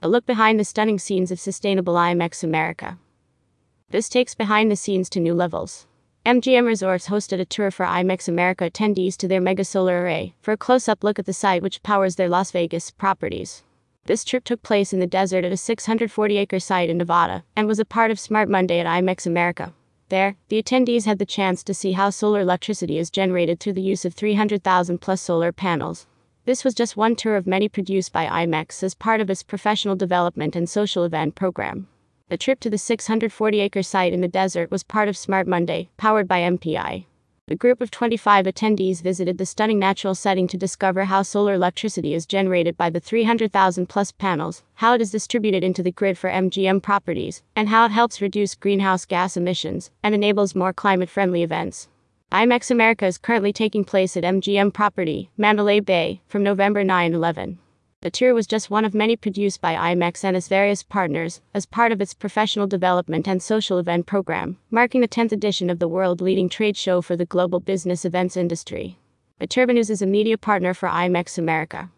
A look behind the stunning scenes of sustainable IMEX America. This takes behind the scenes to new levels. MGM Resorts hosted a tour for IMEX America attendees to their mega solar array for a close up look at the site which powers their Las Vegas properties. This trip took place in the desert at a 640 acre site in Nevada and was a part of Smart Monday at IMEX America. There, the attendees had the chance to see how solar electricity is generated through the use of 300,000 plus solar panels. This was just one tour of many produced by IMEX as part of its professional development and social event program. The trip to the 640 acre site in the desert was part of Smart Monday, powered by MPI. A group of 25 attendees visited the stunning natural setting to discover how solar electricity is generated by the 300,000 plus panels, how it is distributed into the grid for MGM properties, and how it helps reduce greenhouse gas emissions and enables more climate friendly events. IMEX America is currently taking place at MGM Property, Mandalay Bay, from November 9 11. The tour was just one of many produced by IMEX and its various partners as part of its professional development and social event program, marking the 10th edition of the world leading trade show for the global business events industry. News is a media partner for IMEX America.